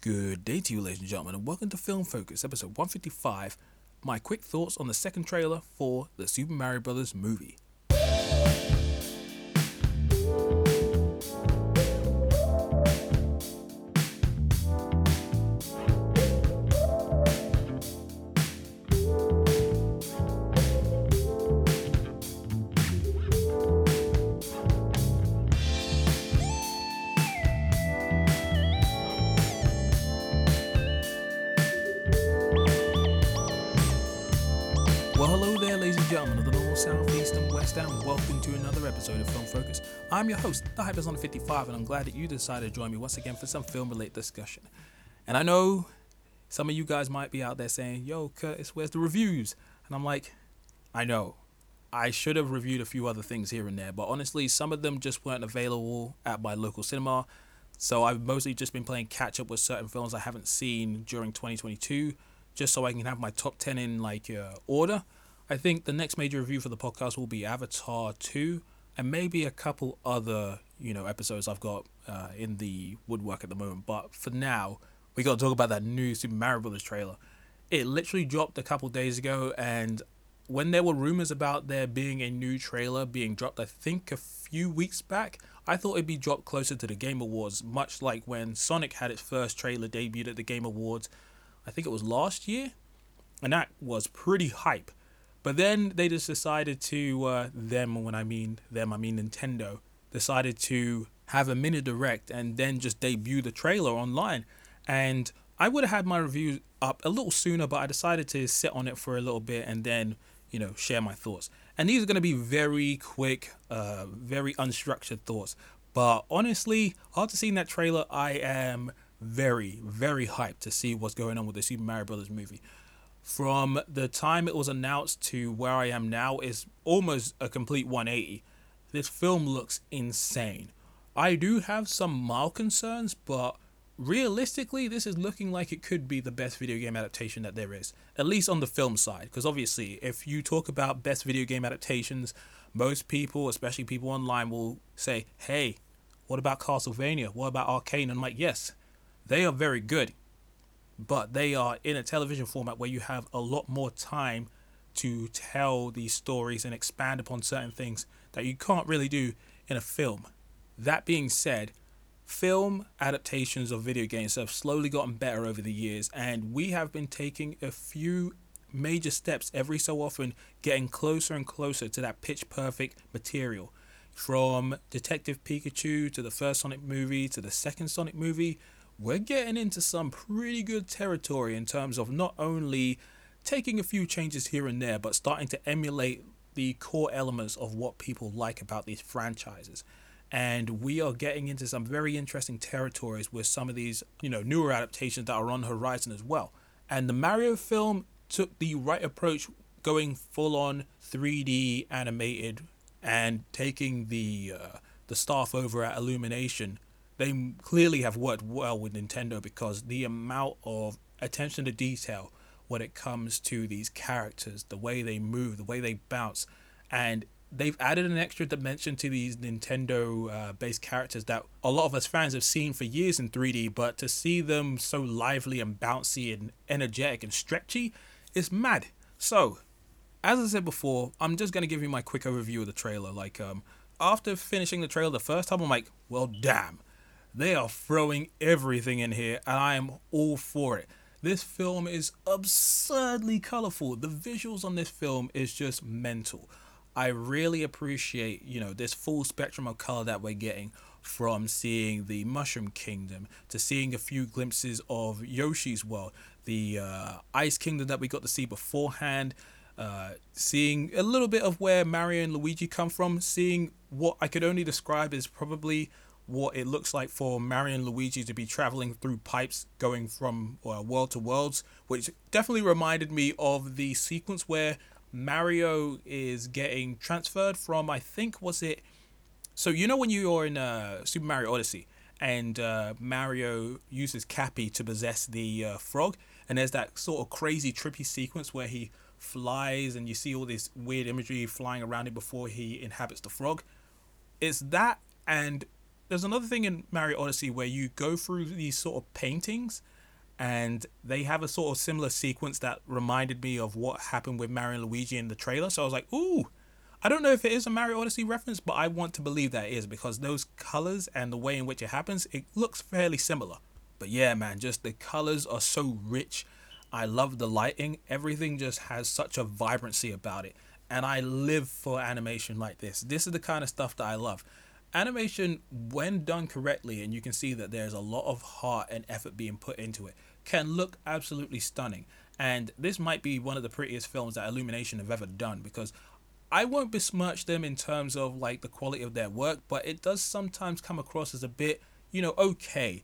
Good day to you, ladies and gentlemen, and welcome to Film Focus, episode 155. My quick thoughts on the second trailer for the Super Mario Brothers movie. Well, hello there, ladies and gentlemen of the North, South, East, and West, and welcome to another episode of Film Focus. I'm your host, the Hypersonic 55, and I'm glad that you decided to join me once again for some film related discussion. And I know some of you guys might be out there saying, Yo, Curtis, where's the reviews? And I'm like, I know. I should have reviewed a few other things here and there, but honestly, some of them just weren't available at my local cinema. So I've mostly just been playing catch up with certain films I haven't seen during 2022, just so I can have my top 10 in like uh, order. I think the next major review for the podcast will be Avatar 2 and maybe a couple other, you know, episodes I've got uh, in the woodwork at the moment. But for now, we got to talk about that new Super Mario Bros. trailer. It literally dropped a couple days ago, and when there were rumors about there being a new trailer being dropped, I think a few weeks back, I thought it'd be dropped closer to the Game Awards, much like when Sonic had its first trailer debuted at the Game Awards. I think it was last year, and that was pretty hype. But then they just decided to uh, them when I mean them I mean Nintendo decided to have a mini direct and then just debut the trailer online. And I would have had my review up a little sooner, but I decided to sit on it for a little bit and then you know share my thoughts. And these are going to be very quick, uh, very unstructured thoughts. But honestly, after seeing that trailer, I am very, very hyped to see what's going on with the Super Mario Brothers movie from the time it was announced to where I am now is almost a complete 180. This film looks insane. I do have some mild concerns, but realistically, this is looking like it could be the best video game adaptation that there is, at least on the film side. Because obviously, if you talk about best video game adaptations, most people, especially people online, will say, hey, what about Castlevania? What about Arcane? And I'm like, yes, they are very good but they are in a television format where you have a lot more time to tell these stories and expand upon certain things that you can't really do in a film. That being said, film adaptations of video games have slowly gotten better over the years, and we have been taking a few major steps every so often, getting closer and closer to that pitch perfect material. From Detective Pikachu to the first Sonic movie to the second Sonic movie, we're getting into some pretty good territory in terms of not only taking a few changes here and there, but starting to emulate the core elements of what people like about these franchises. And we are getting into some very interesting territories with some of these, you know, newer adaptations that are on the horizon as well. And the Mario film took the right approach, going full on 3D animated and taking the uh, the staff over at Illumination they clearly have worked well with Nintendo because the amount of attention to detail when it comes to these characters, the way they move, the way they bounce, and they've added an extra dimension to these Nintendo uh, based characters that a lot of us fans have seen for years in 3D, but to see them so lively and bouncy and energetic and stretchy is mad. So, as I said before, I'm just gonna give you my quick overview of the trailer. Like, um, after finishing the trailer the first time, I'm like, well, damn they are throwing everything in here, and I am all for it. This film is absurdly colorful. The visuals on this film is just mental. I really appreciate, you know, this full spectrum of color that we're getting from seeing the Mushroom Kingdom to seeing a few glimpses of Yoshi's world, the uh, Ice Kingdom that we got to see beforehand, uh, seeing a little bit of where Mario and Luigi come from, seeing what I could only describe as probably what it looks like for Mario and Luigi to be traveling through pipes going from uh, world to worlds, which definitely reminded me of the sequence where Mario is getting transferred from, I think, was it. So, you know, when you're in uh, Super Mario Odyssey and uh, Mario uses Cappy to possess the uh, frog, and there's that sort of crazy, trippy sequence where he flies and you see all this weird imagery flying around him before he inhabits the frog. It's that and there's another thing in Mario Odyssey where you go through these sort of paintings and they have a sort of similar sequence that reminded me of what happened with Mario and Luigi in the trailer. So I was like, ooh, I don't know if it is a Mario Odyssey reference, but I want to believe that it is because those colors and the way in which it happens, it looks fairly similar. But yeah, man, just the colors are so rich. I love the lighting. Everything just has such a vibrancy about it. And I live for animation like this. This is the kind of stuff that I love. Animation, when done correctly, and you can see that there's a lot of heart and effort being put into it, can look absolutely stunning. And this might be one of the prettiest films that Illumination have ever done because I won't besmirch them in terms of like the quality of their work, but it does sometimes come across as a bit, you know, okay.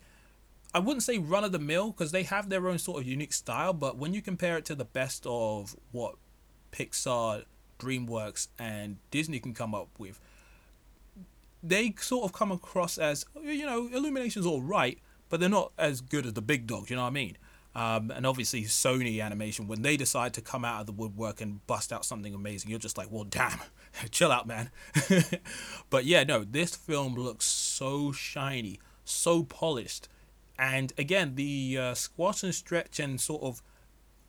I wouldn't say run of the mill because they have their own sort of unique style, but when you compare it to the best of what Pixar, DreamWorks, and Disney can come up with, they sort of come across as, you know, Illumination's all right, but they're not as good as the big dogs, you know what I mean? Um, and obviously Sony Animation, when they decide to come out of the woodwork and bust out something amazing, you're just like, well, damn, chill out, man. but yeah, no, this film looks so shiny, so polished, and again, the uh, squat and stretch and sort of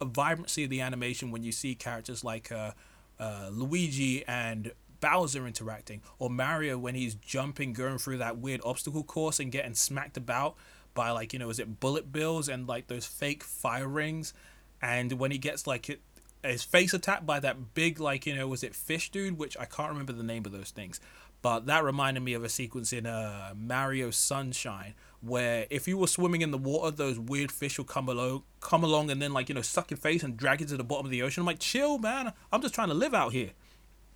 vibrancy of the animation when you see characters like uh, uh, Luigi and Bowser interacting, or Mario when he's jumping, going through that weird obstacle course and getting smacked about by like you know is it bullet bills and like those fake fire rings? And when he gets like it, his face attacked by that big like you know was it fish dude? Which i can't remember the name of those things. But that reminded me of a sequence in uh, mario sunshine where if you were swimming in the water those weird fish will come along come along and then like you know suck your face and drag you to the bottom of the ocean. I'm like chill man. I'm just trying to live out here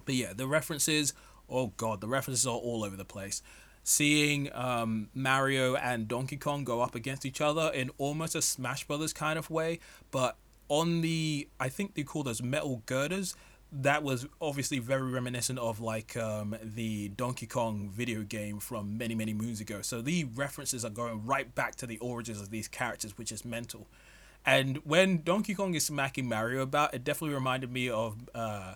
but yeah the references oh god the references are all over the place seeing um, Mario and Donkey Kong go up against each other in almost a Smash Brothers kind of way, but on the I think they call those metal girders. That was obviously very reminiscent of like um, the Donkey Kong video game from many many moons ago. So the references are going right back to the origins of these characters, which is mental. And when Donkey Kong is smacking Mario about, it definitely reminded me of uh,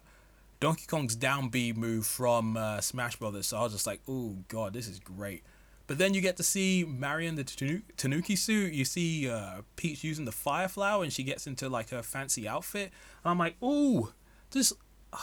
Donkey Kong's down B move from uh, Smash Brothers. So I was just like, oh god, this is great. But then you get to see Marion the Tanuki suit. You see uh, Peach using the fire flower, and she gets into like her fancy outfit. And I'm like, oh, this uh,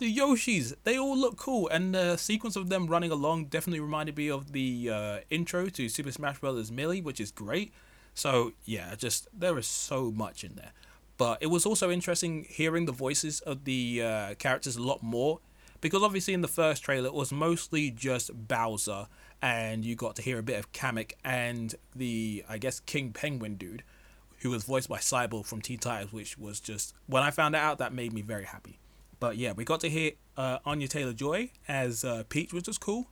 the Yoshis. They all look cool, and the sequence of them running along definitely reminded me of the uh, intro to Super Smash Bros. Melee, which is great. So yeah, just there is so much in there. But it was also interesting hearing the voices of the uh, characters a lot more because obviously in the first trailer it was mostly just Bowser and you got to hear a bit of Kamek and the I guess King Penguin dude who was voiced by Cyborg from Teen Titans which was just when I found out that made me very happy. But yeah, we got to hear uh, Anya Taylor Joy as uh, Peach, which was cool.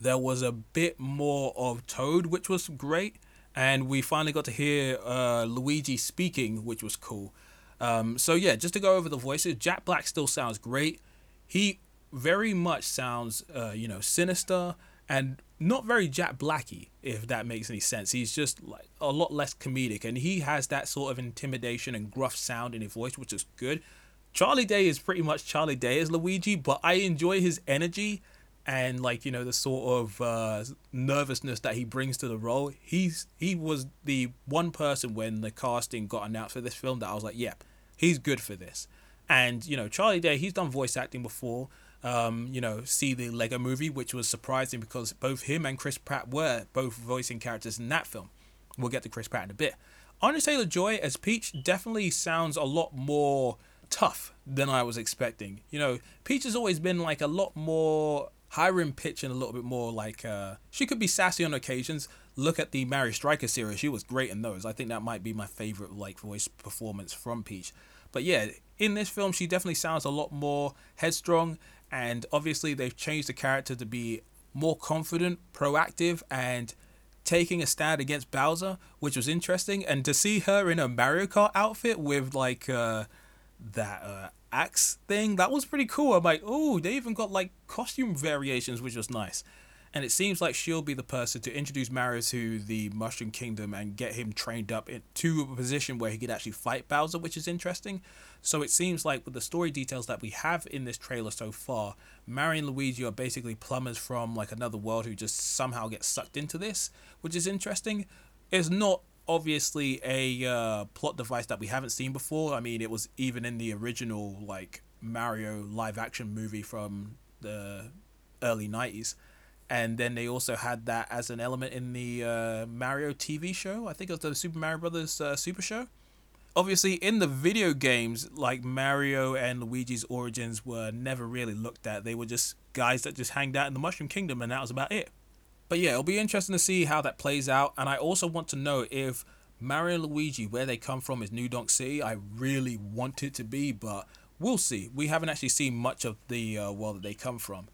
There was a bit more of Toad, which was great and we finally got to hear uh, Luigi speaking, which was cool. Um, so yeah, just to go over the voices, Jack Black still sounds great. He very much sounds, uh, you know, sinister and not very Jack Blacky, if that makes any sense. He's just like a lot less comedic, and he has that sort of intimidation and gruff sound in his voice, which is good. Charlie Day is pretty much Charlie Day as Luigi, but I enjoy his energy and like you know the sort of uh, nervousness that he brings to the role. He's he was the one person when the casting got announced for this film that I was like, yep, he's good for this. And you know Charlie Day, he's done voice acting before. Um, you know, see the Lego Movie, which was surprising because both him and Chris Pratt were both voicing characters in that film. We'll get to Chris Pratt in a bit. Anya Taylor Joy as Peach definitely sounds a lot more tough than I was expecting. You know, Peach has always been like a lot more higher in pitch and a little bit more like uh, she could be sassy on occasions. Look at the Mario Striker series; she was great in those. I think that might be my favorite like voice performance from Peach. But yeah, in this film, she definitely sounds a lot more headstrong, and obviously they've changed the character to be more confident, proactive, and taking a stand against Bowser, which was interesting. And to see her in a Mario Kart outfit with like uh, that uh, axe thing. That was pretty cool. I'm like, oh, they even got like costume variations, which was nice. and it seems like she'll be the person to introduce Mario to the Mushroom Kingdom and get him trained up into a position where he could actually fight Bowser, which is interesting. So it seems like with the story details that we have in this trailer so far, Mario and Luigi are basically plumbers from like another world who just somehow get sucked into this, which is interesting. It's not obviously a uh, plot device that we haven't seen before. I mean, it was even in the original like Mario live action movie from the early 90s and then they also had that as an element in the uh, Mario TV show. I think it was the Super Mario Brothers uh, Super Show. Obviously, in the video games, like Mario and Luigi's origins were never really looked at. They were just guys that just hanged out in the Mushroom Kingdom, and that was about it. But yeah, it'll be interesting to see how that plays out. And I also want to know if Mario Luigi, where they come from, is New Donk City. I really want it to be, but we'll see. We haven't actually seen much of the uh, world that they come from.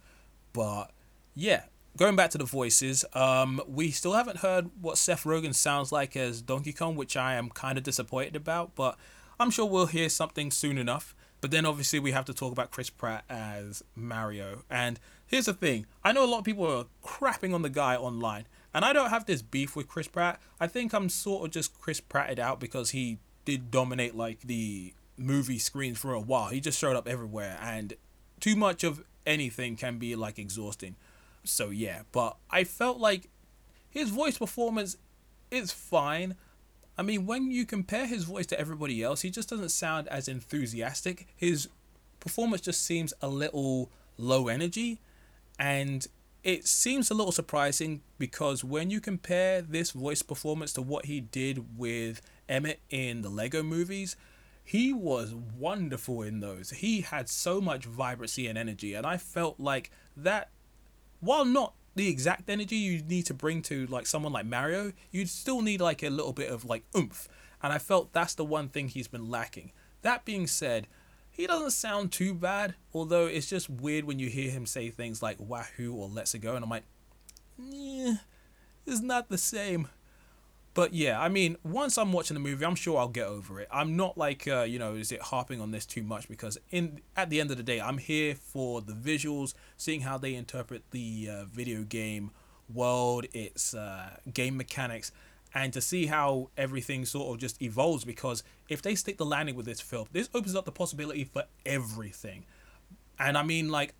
But yeah, going back to the voices, um, we still haven't heard what Seth Rogen sounds like as Donkey Kong, which I am kind of disappointed about, but I'm sure we'll hear something soon enough. But then obviously we have to talk about Chris Pratt as Mario. And here's the thing I know a lot of people are crapping on the guy online, and I don't have this beef with Chris Pratt. I think I'm sort of just Chris Pratted out because he did dominate like the movie screens for a while. He just showed up everywhere, and too much of anything can be like exhausting. So yeah, but I felt like his voice performance is fine. I mean, when you compare his voice to everybody else, he just doesn't sound as enthusiastic. His performance just seems a little low energy, and it seems a little surprising because when you compare this voice performance to what he did with Emmett in the Lego movies, he was wonderful in those. He had so much vibrancy and energy, and I felt like that while not the exact energy you need to bring to like someone like Mario, you'd still need like a little bit of like oomph. And I felt that's the one thing he's been lacking. That being said, he doesn't sound too bad, although it's just weird when you hear him say things like wahoo or let's go and I'm like, it's not the same. But yeah, I mean, once I'm watching the movie, I'm sure I'll get over it. I'm not like, uh, you know, is it harping on this too much? Because in at the end of the day, I'm here for the visuals, seeing how they interpret the uh, video game world, its uh, game mechanics, and to see how everything sort of just evolves. Because if they stick the landing with this film, this opens up the possibility for everything. And I mean, like,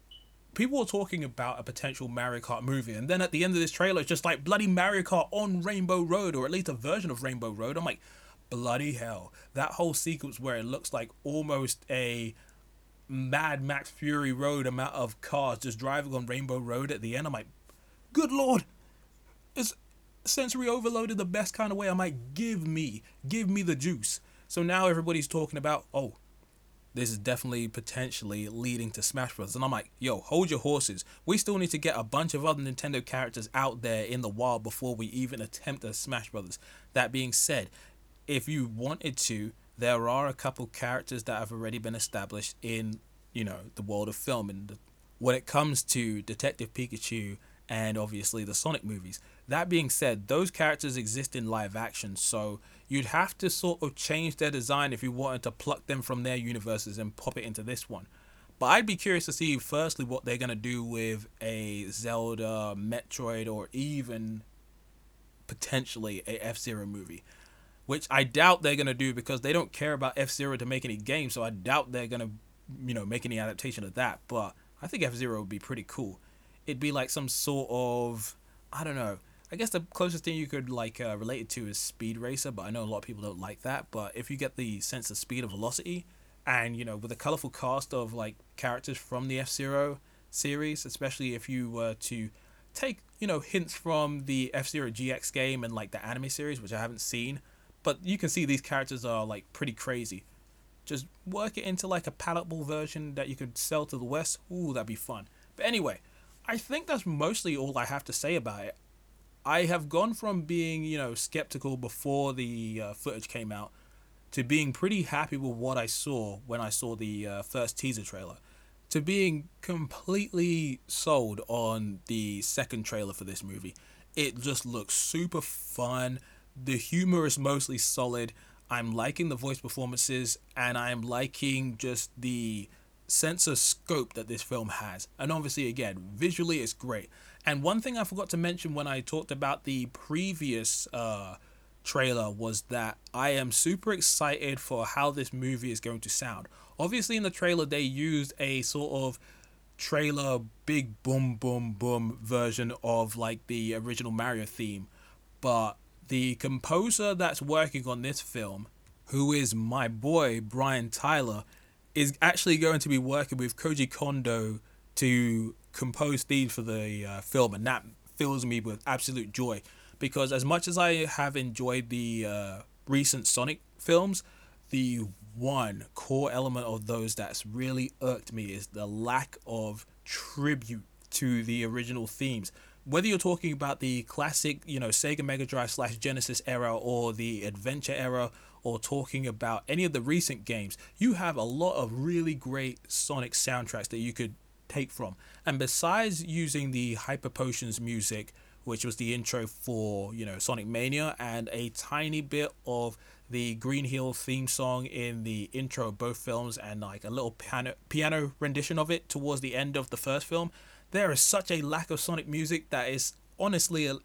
people were talking about a potential Mario Kart movie, and then at the end of this trailer, it's just like bloody Mario Kart on Rainbow Road, or at least a version of Rainbow Road. I'm like, bloody hell! That whole sequence where it looks like almost a Mad Max Fury Road amount of cars just driving on Rainbow Road at the end. I'm like, good lord, it's sensory overloaded the best kind of way. I'm like, give me, give me the juice. So now everybody's talking about, oh, this is definitely potentially leading to Smash Bros. And I'm like, yo, hold your horses. We still need to get a bunch of other Nintendo characters out there in the wild before we even attempt a Smash Brothers. That being said, if you wanted to, there are a couple characters that have already been established in, you know, the world of film. And when it comes to Detective Pikachu and obviously the Sonic movies, that being said, those characters exist in live action, so you'd have to sort of change their design if you wanted to pluck them from their universes and pop it into this one. But I'd be curious to see, firstly, what they're going to do with a Zelda, Metroid, or even potentially a F Zero movie. Which I doubt they're going to do because they don't care about F Zero to make any games, so I doubt they're going to, you know, make any adaptation of that. But I think F Zero would be pretty cool. It'd be like some sort of, I don't know, I guess the closest thing you could like uh, relate it to is Speed Racer, but I know a lot of people don't like that. But if you get the sense of speed and velocity, and you know with a colorful cast of like characters from the F Zero series, especially if you were to take you know hints from the F Zero GX game and like the anime series, which I haven't seen, but you can see these characters are like pretty crazy. Just work it into like a palatable version that you could sell to the West. Ooh, that'd be fun. But anyway, I think that's mostly all I have to say about it. I have gone from being, you know, skeptical before the uh, footage came out to being pretty happy with what I saw when I saw the uh, first teaser trailer to being completely sold on the second trailer for this movie. It just looks super fun. The humor is mostly solid. I'm liking the voice performances and I'm liking just the sense of scope that this film has. And obviously, again, visually it's great. And one thing I forgot to mention when I talked about the previous uh, trailer was that I am super excited for how this movie is going to sound. Obviously, in the trailer, they used a sort of trailer big boom boom boom version of like the original Mario theme, but the composer that's working on this film, who is my boy Brian Tyler, is actually going to be working with Koji Kondo to compose themes for the uh, film, and that fills me with absolute joy because as much as I have enjoyed the uh, recent Sonic films, the one core element of those that's really irked me is the lack of tribute to the original themes. Whether you're talking about the classic, you know, Sega Mega Drive slash Genesis era or the Adventure era, or talking about any of the recent games, you have a lot of really great Sonic soundtracks that you could take from. And besides using the Hyper Potions music, which was the intro for, you know, Sonic Mania, and a tiny bit of the Green Hill theme song in the intro of both films, and like a little piano, piano rendition of it towards the end of the first film, there is such a lack of Sonic music that is honestly a,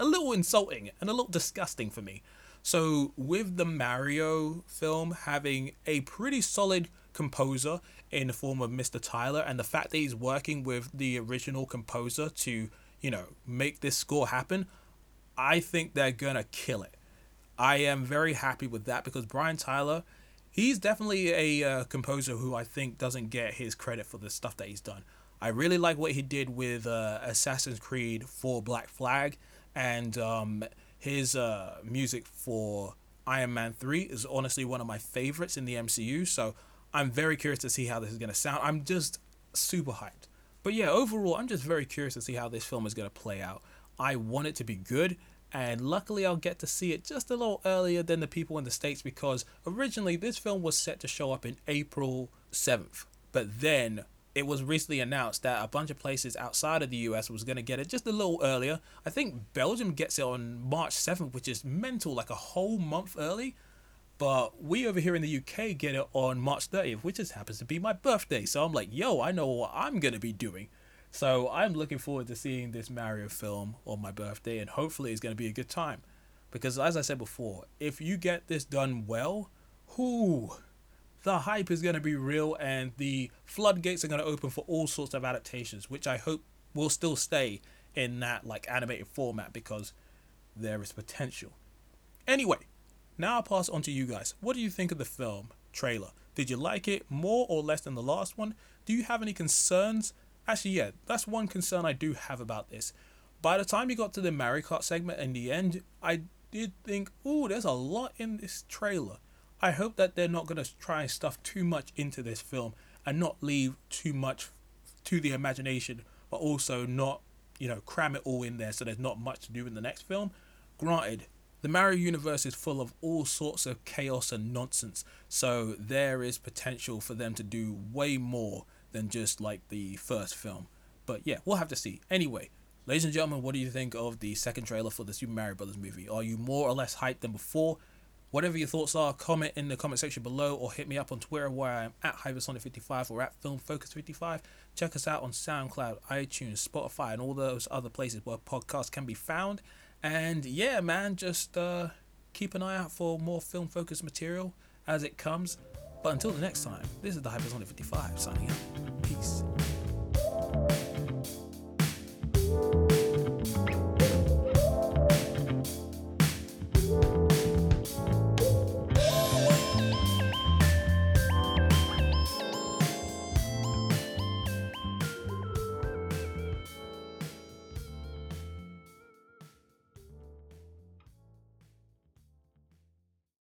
a little insulting and a little disgusting for me. So, with the Mario film having a pretty solid composer in the form of Mr. Tyler, and the fact that he's working with the original composer to, you know, make this score happen, I think they're gonna kill it. I am very happy with that because Brian Tyler, he's definitely a uh, composer who I think doesn't get his credit for the stuff that he's done. I really like what he did with uh, Assassin's Creed 4 Black Flag, and um, his uh, music for Iron Man 3 is honestly one of my favorites in the MCU. So I'm very curious to see how this is going to sound. I'm just super hyped. But yeah, overall, I'm just very curious to see how this film is going to play out. I want it to be good, and luckily, I'll get to see it just a little earlier than the people in the States because originally this film was set to show up in April 7th. But then it was recently announced that a bunch of places outside of the US was going to get it just a little earlier. I think Belgium gets it on March 7th, which is mental, like a whole month early. But we over here in the UK get it on March 30th, which just happens to be my birthday. So I'm like, yo, I know what I'm going to be doing. So I'm looking forward to seeing this Mario film on my birthday, and hopefully it's going to be a good time. Because as I said before, if you get this done well, whoo, the hype is going to be real and the floodgates are going to open for all sorts of adaptations, which I hope will still stay in that like animated format because there is potential. Anyway, now I'll pass on to you guys. What do you think of the film trailer? Did you like it more or less than the last one? Do you have any concerns? Actually, yeah, that's one concern I do have about this. By the time you got to the Mario Kart segment in the end, I did think, oh, there's a lot in this trailer. I hope that they're not going to try and stuff too much into this film and not leave too much to the imagination, but also not, you know, cram it all in there so there's not much to do in the next film. Granted, the Mario universe is full of all sorts of chaos and nonsense, so there is potential for them to do way more than just like the first film. But yeah, we'll have to see. Anyway, ladies and gentlemen, what do you think of the second trailer for the Super Mario Brothers movie? Are you more or less hyped than before? Whatever your thoughts are, comment in the comment section below or hit me up on Twitter where I'm at Hypersonic55 or at FilmFocus55. Check us out on SoundCloud, iTunes, Spotify, and all those other places where podcasts can be found. And yeah, man, just uh, keep an eye out for more film focused material as it comes. But until the next time, this is the Hypersonic 55 signing out.